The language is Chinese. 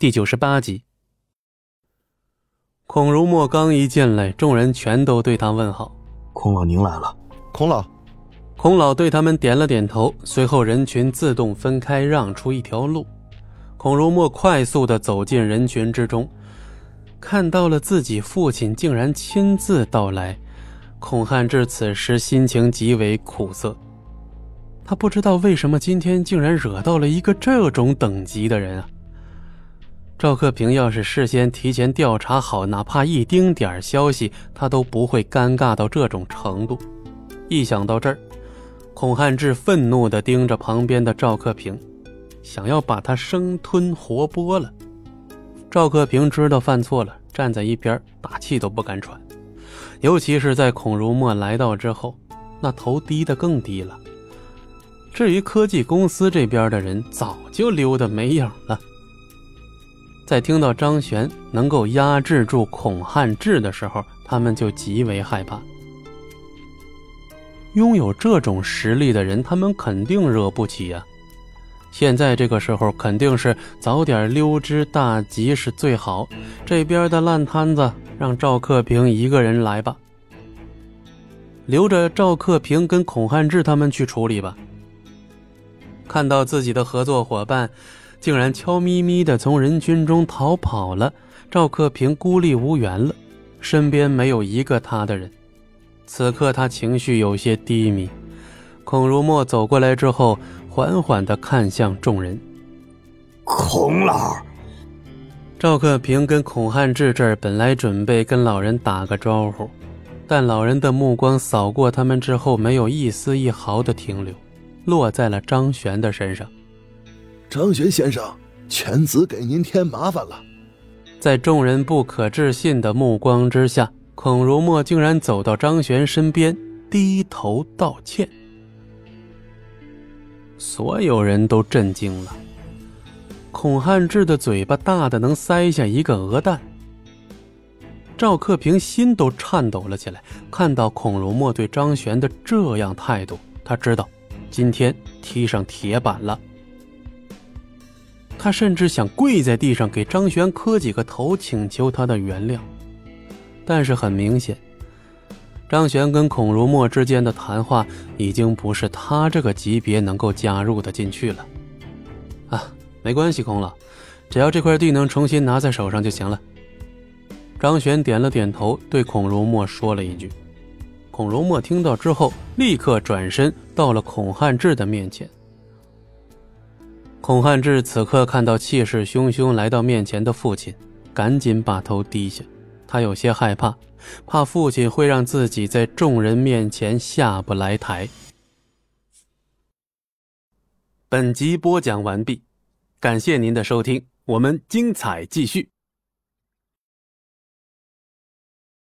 第九十八集。孔如墨刚一进来，众人全都对他问好。孔老，您来了。孔老，孔老对他们点了点头，随后人群自动分开，让出一条路。孔如墨快速的走进人群之中，看到了自己父亲竟然亲自到来。孔汉志此时心情极为苦涩，他不知道为什么今天竟然惹到了一个这种等级的人啊！赵克平要是事先提前调查好，哪怕一丁点儿消息，他都不会尴尬到这种程度。一想到这儿，孔汉志愤怒地盯着旁边的赵克平。想要把他生吞活剥了，赵克平知道犯错了，站在一边大气都不敢喘。尤其是在孔如墨来到之后，那头低得更低了。至于科技公司这边的人，早就溜得没影了。在听到张璇能够压制住孔汉志的时候，他们就极为害怕。拥有这种实力的人，他们肯定惹不起呀。现在这个时候肯定是早点溜之大吉是最好。这边的烂摊子让赵克平一个人来吧，留着赵克平跟孔汉志他们去处理吧。看到自己的合作伙伴竟然悄咪咪的从人群中逃跑了，赵克平孤立无援了，身边没有一个他的人。此刻他情绪有些低迷。孔如墨走过来之后。缓缓地看向众人，孔老。赵克平跟孔汉志这儿本来准备跟老人打个招呼，但老人的目光扫过他们之后，没有一丝一毫的停留，落在了张璇的身上。张璇先生，犬子给您添麻烦了。在众人不可置信的目光之下，孔如墨竟然走到张璇身边，低头道歉。所有人都震惊了。孔汉志的嘴巴大的能塞下一个鹅蛋。赵克平心都颤抖了起来，看到孔如墨对张璇的这样态度，他知道今天踢上铁板了。他甚至想跪在地上给张璇磕几个头，请求他的原谅。但是很明显。张璇跟孔如墨之间的谈话已经不是他这个级别能够加入的进去了。啊，没关系，孔老，只要这块地能重新拿在手上就行了。张璇点了点头，对孔如墨说了一句。孔如墨听到之后，立刻转身到了孔汉志的面前。孔汉志此刻看到气势汹汹来到面前的父亲，赶紧把头低下。他有些害怕，怕父亲会让自己在众人面前下不来台。本集播讲完毕，感谢您的收听，我们精彩继续。